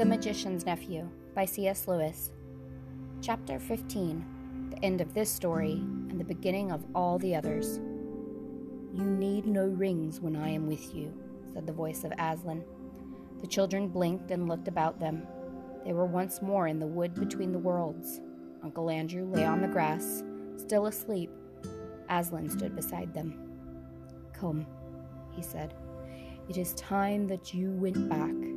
The Magician's Nephew by C.S. Lewis. Chapter 15 The end of this story and the beginning of all the others. You need no rings when I am with you, said the voice of Aslan. The children blinked and looked about them. They were once more in the wood between the worlds. Uncle Andrew lay on the grass, still asleep. Aslan stood beside them. Come, he said. It is time that you went back.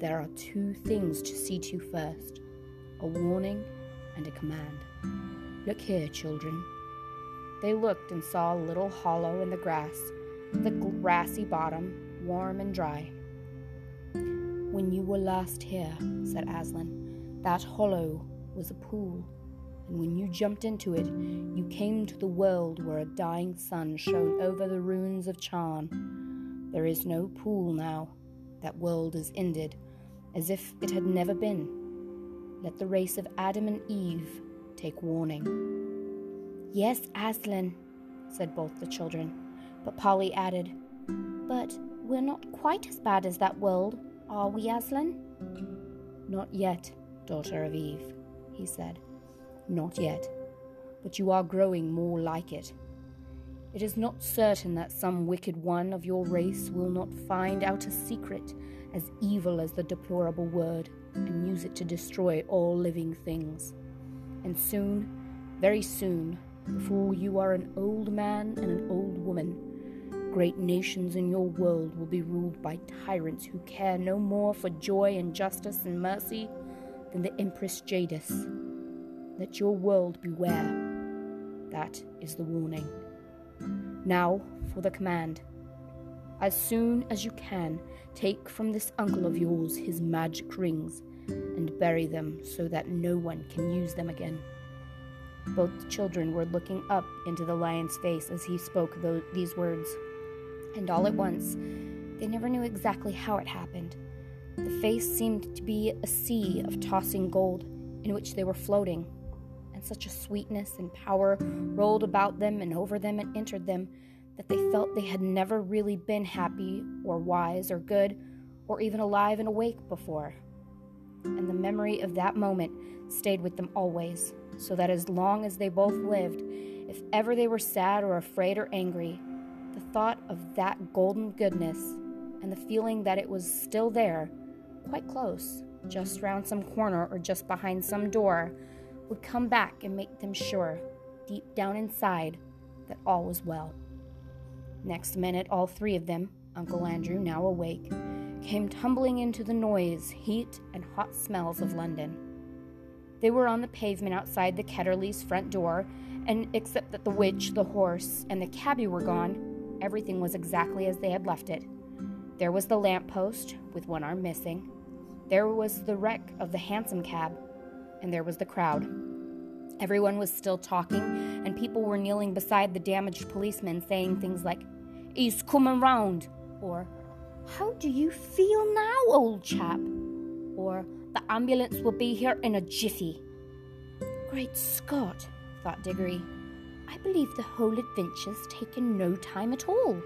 There are two things to see to first a warning and a command. Look here, children. They looked and saw a little hollow in the grass, the grassy bottom, warm and dry. When you were last here, said Aslan, that hollow was a pool, and when you jumped into it, you came to the world where a dying sun shone over the ruins of Charn. There is no pool now. That world is ended, as if it had never been. Let the race of Adam and Eve take warning. Yes, Aslan, said both the children, but Polly added, But we're not quite as bad as that world, are we, Aslan? Not yet, daughter of Eve, he said. Not yet. But you are growing more like it. It is not certain that some wicked one of your race will not find out a secret as evil as the deplorable word and use it to destroy all living things. And soon, very soon, before you are an old man and an old woman, great nations in your world will be ruled by tyrants who care no more for joy and justice and mercy than the Empress Jadis. Let your world beware. That is the warning. Now for the command. As soon as you can, take from this uncle of yours his magic rings and bury them so that no one can use them again. Both children were looking up into the lion's face as he spoke these words. And all at once, they never knew exactly how it happened. The face seemed to be a sea of tossing gold in which they were floating and such a sweetness and power rolled about them and over them and entered them that they felt they had never really been happy or wise or good or even alive and awake before. And the memory of that moment stayed with them always, so that as long as they both lived, if ever they were sad or afraid or angry, the thought of that golden goodness and the feeling that it was still there, quite close, just round some corner or just behind some door, would come back and make them sure, deep down inside, that all was well. Next minute, all three of them, Uncle Andrew now awake, came tumbling into the noise, heat, and hot smells of London. They were on the pavement outside the Ketterleys' front door, and except that the witch, the horse, and the cabby were gone, everything was exactly as they had left it. There was the lamp post, with one arm missing. There was the wreck of the hansom cab, and there was the crowd. Everyone was still talking, and people were kneeling beside the damaged policeman saying things like, He's coming round, or How do you feel now, old chap? or The ambulance will be here in a jiffy. Great Scott, thought Diggory. I believe the whole adventure's taken no time at all.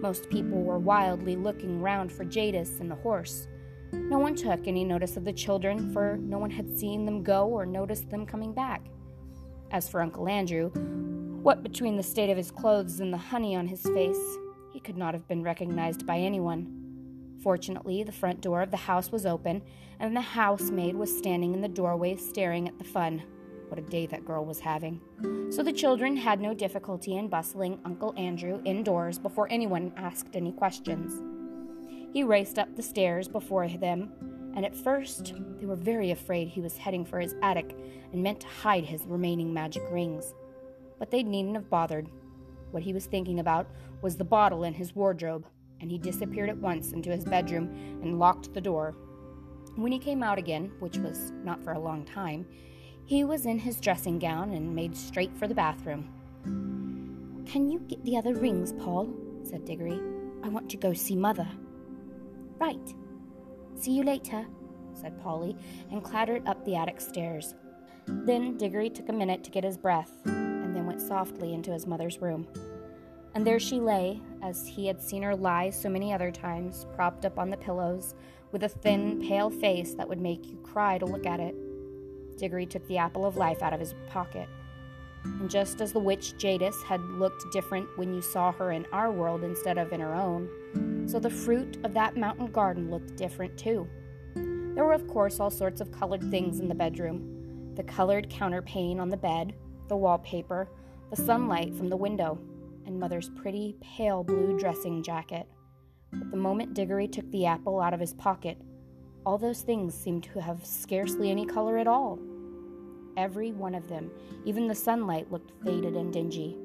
Most people were wildly looking round for Jadis and the horse. No one took any notice of the children, for no one had seen them go or noticed them coming back. As for Uncle Andrew, what between the state of his clothes and the honey on his face, he could not have been recognized by anyone. Fortunately, the front door of the house was open, and the housemaid was standing in the doorway staring at the fun. What a day that girl was having. So the children had no difficulty in bustling Uncle Andrew indoors before anyone asked any questions. He raced up the stairs before them, and at first they were very afraid he was heading for his attic and meant to hide his remaining magic rings. But they needn't have bothered. What he was thinking about was the bottle in his wardrobe, and he disappeared at once into his bedroom and locked the door. When he came out again, which was not for a long time, he was in his dressing gown and made straight for the bathroom. Can you get the other rings, Pole? said Diggory. I want to go see Mother. Right. See you later, said Polly, and clattered up the attic stairs. Then Diggory took a minute to get his breath, and then went softly into his mother's room. And there she lay, as he had seen her lie so many other times, propped up on the pillows, with a thin, pale face that would make you cry to look at it. Diggory took the apple of life out of his pocket. And just as the witch Jadis had looked different when you saw her in our world instead of in her own, so the fruit of that mountain garden looked different too. There were, of course, all sorts of colored things in the bedroom the colored counterpane on the bed, the wallpaper, the sunlight from the window, and Mother's pretty, pale blue dressing jacket. But the moment Diggory took the apple out of his pocket, all those things seemed to have scarcely any color at all. Every one of them, even the sunlight, looked faded and dingy.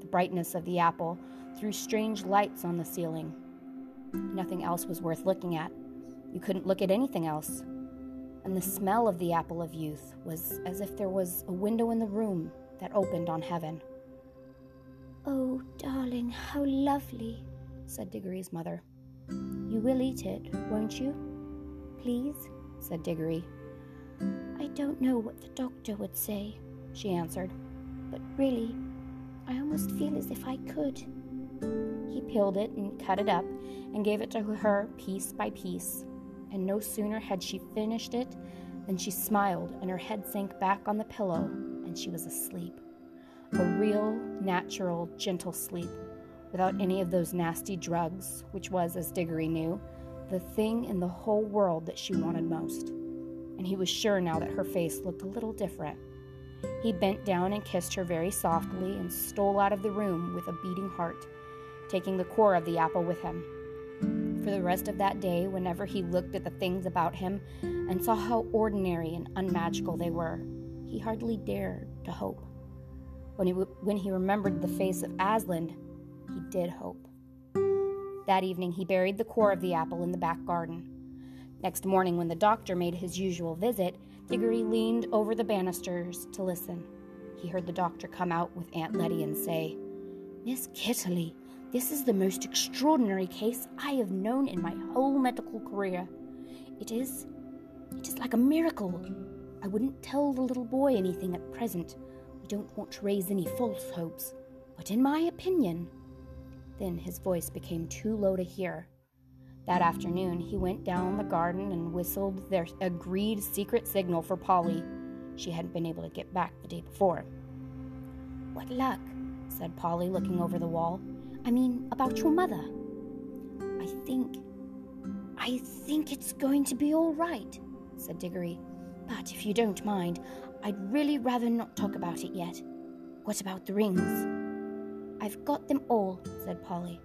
The brightness of the apple threw strange lights on the ceiling. Nothing else was worth looking at. You couldn't look at anything else. And the smell of the apple of youth was as if there was a window in the room that opened on heaven. Oh, darling, how lovely, said Diggory's mother. You will eat it, won't you? Please, said Diggory. I don't know what the doctor would say, she answered, but really, I almost feel as if I could. He peeled it and cut it up and gave it to her piece by piece, and no sooner had she finished it than she smiled and her head sank back on the pillow and she was asleep. A real, natural, gentle sleep, without any of those nasty drugs, which was, as Diggory knew, the thing in the whole world that she wanted most. And he was sure now that her face looked a little different. He bent down and kissed her very softly and stole out of the room with a beating heart, taking the core of the apple with him. For the rest of that day, whenever he looked at the things about him and saw how ordinary and unmagical they were, he hardly dared to hope. When he, when he remembered the face of Aslan, he did hope. That evening, he buried the core of the apple in the back garden. Next morning, when the doctor made his usual visit, Diggory leaned over the banisters to listen. He heard the doctor come out with Aunt Letty and say, Miss Ketterley, this is the most extraordinary case I have known in my whole medical career. It is. it is like a miracle. I wouldn't tell the little boy anything at present. We don't want to raise any false hopes. But in my opinion. Then his voice became too low to hear. That afternoon, he went down the garden and whistled their agreed secret signal for Polly. She hadn't been able to get back the day before. What luck, said Polly, looking over the wall. I mean, about your mother. I think. I think it's going to be all right, said Diggory. But if you don't mind, I'd really rather not talk about it yet. What about the rings? I've got them all, said Polly.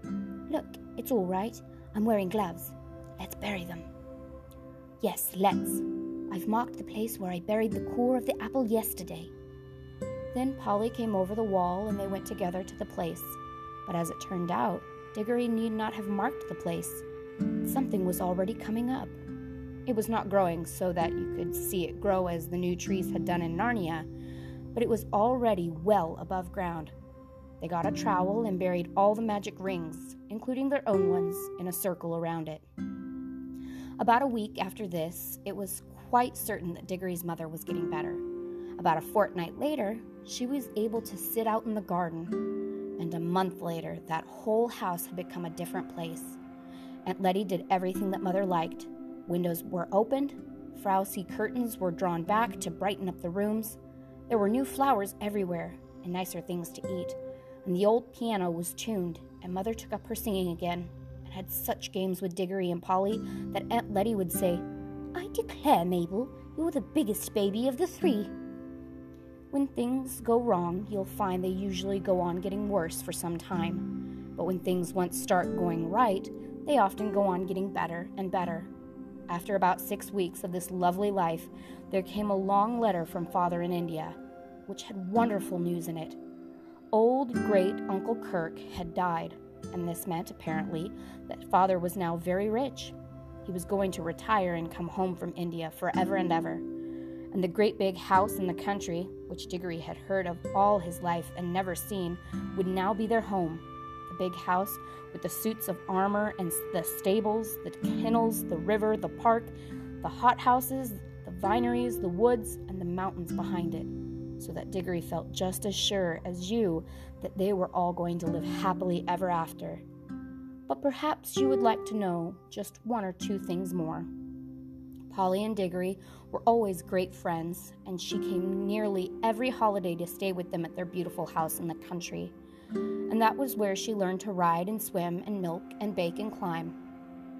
Look, it's all right. I'm wearing gloves. Let's bury them. Yes, let's. I've marked the place where I buried the core of the apple yesterday. Then Polly came over the wall and they went together to the place. But as it turned out, Diggory need not have marked the place. Something was already coming up. It was not growing so that you could see it grow as the new trees had done in Narnia, but it was already well above ground. They got a trowel and buried all the magic rings, including their own ones, in a circle around it. About a week after this, it was quite certain that Diggory's mother was getting better. About a fortnight later, she was able to sit out in the garden, and a month later, that whole house had become a different place. Aunt Letty did everything that Mother liked, Windows were opened, frowsy curtains were drawn back to brighten up the rooms. There were new flowers everywhere and nicer things to eat, and the old piano was tuned, and Mother took up her singing again and had such games with Diggory and Polly that Aunt Letty would say, I declare, Mabel, you're the biggest baby of the three. When things go wrong, you'll find they usually go on getting worse for some time. But when things once start going right, they often go on getting better and better after about six weeks of this lovely life, there came a long letter from father in India, which had wonderful news in it. Old great Uncle Kirke had died, and this meant, apparently, that father was now very rich. He was going to retire and come home from India forever and ever. And the great big house in the country, which Diggory had heard of all his life and never seen, would now be their home The big house with the suits of armor and the stables, the kennels, the river, the park, the hothouses, the vineries, the woods, and the mountains behind it, so that Diggory felt just as sure as you that they were all going to live happily ever after. but perhaps you would like to know just one or two things more. Polly and Diggory were always great friends, and she came nearly every holiday to stay with them at their beautiful house in the country. And that was where she learned to ride and swim and milk and bake and climb.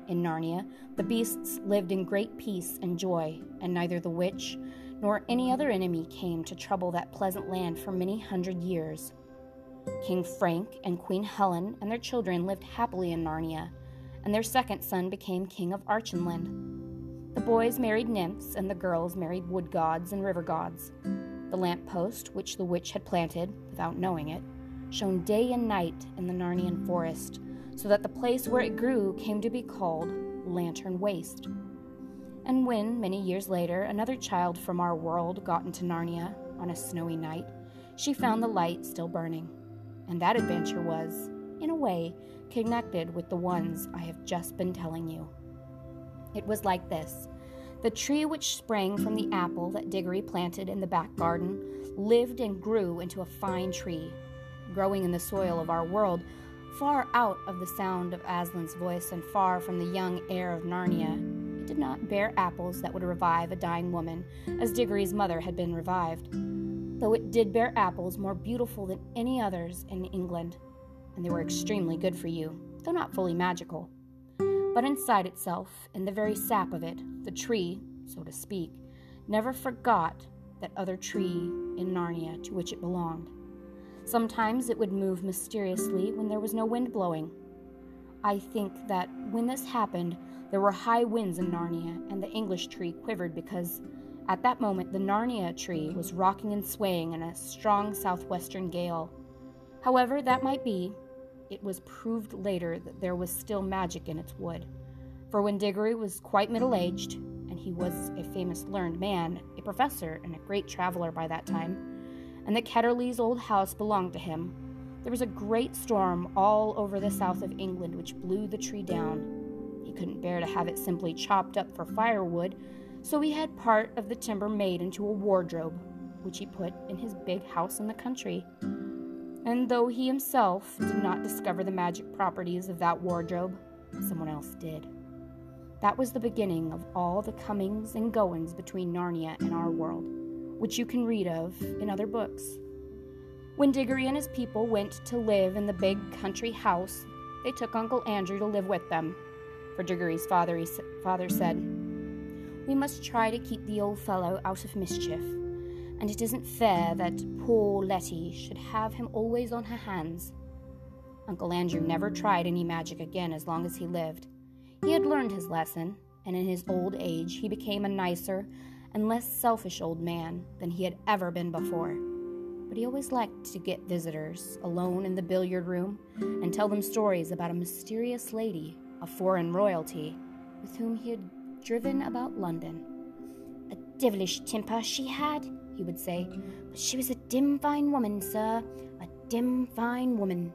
In Narnia, the beasts lived in great peace and joy, and neither the witch nor any other enemy came to trouble that pleasant land for many hundred years. King Frank and Queen Helen and their children lived happily in Narnia, and their second son became King of Archenland. The boys married nymphs, and the girls married wood gods and river gods. The lamp post, which the witch had planted, without knowing it, shone day and night in the Narnian forest, so that the place where it grew came to be called Lantern Waste. And when, many years later, another child from our world got into Narnia on a snowy night, she found the light still burning. And that adventure was, in a way, connected with the ones I have just been telling you. It was like this the tree which sprang from the apple that Diggory planted in the back garden lived and grew into a fine tree, growing in the soil of our world, far out of the sound of Aslan's voice and far from the young air of Narnia. It did not bear apples that would revive a dying woman, as Diggory's mother had been revived though it did bear apples more beautiful than any others in England, and they were extremely good for you, though not fully magical. But inside itself, in the very sap of it, the tree, so to speak, never forgot that other tree in Narnia to which it belonged. Sometimes it would move mysteriously when there was no wind blowing. I think that when this happened, there were high winds in Narnia, and the English tree quivered because at that moment, the Narnia tree was rocking and swaying in a strong southwestern gale. However, that might be, it was proved later that there was still magic in its wood. For when Diggory was quite middle aged, and he was a famous learned man, a professor, and a great traveler by that time, and that Ketterley's old house belonged to him, there was a great storm all over the south of England which blew the tree down. He couldn't bear to have it simply chopped up for firewood, so he had part of the timber made into a wardrobe, which he put in his big house in the country. Though he himself did not discover the magic properties of that wardrobe, someone else did. That was the beginning of all the comings and goings between Narnia and our world, which you can read of in other books. When Diggory and his people went to live in the big country house, they took Uncle Andrew to live with them. For Diggory's father, he, father said, we must try to keep the old fellow out of mischief, and it isn't fair that poor Letty should have him always on her hands. Uncle Andrew never tried any magic again as long as he lived. He had learned his lesson, and in his old age he became a nicer and less selfish old man than he had ever been before. But he always liked to get visitors alone in the billiard room and tell them stories about a mysterious lady of foreign royalty with whom he had driven about London. A devilish temper she had, he would say, but she was a dim fine woman, sir, a dim fine woman.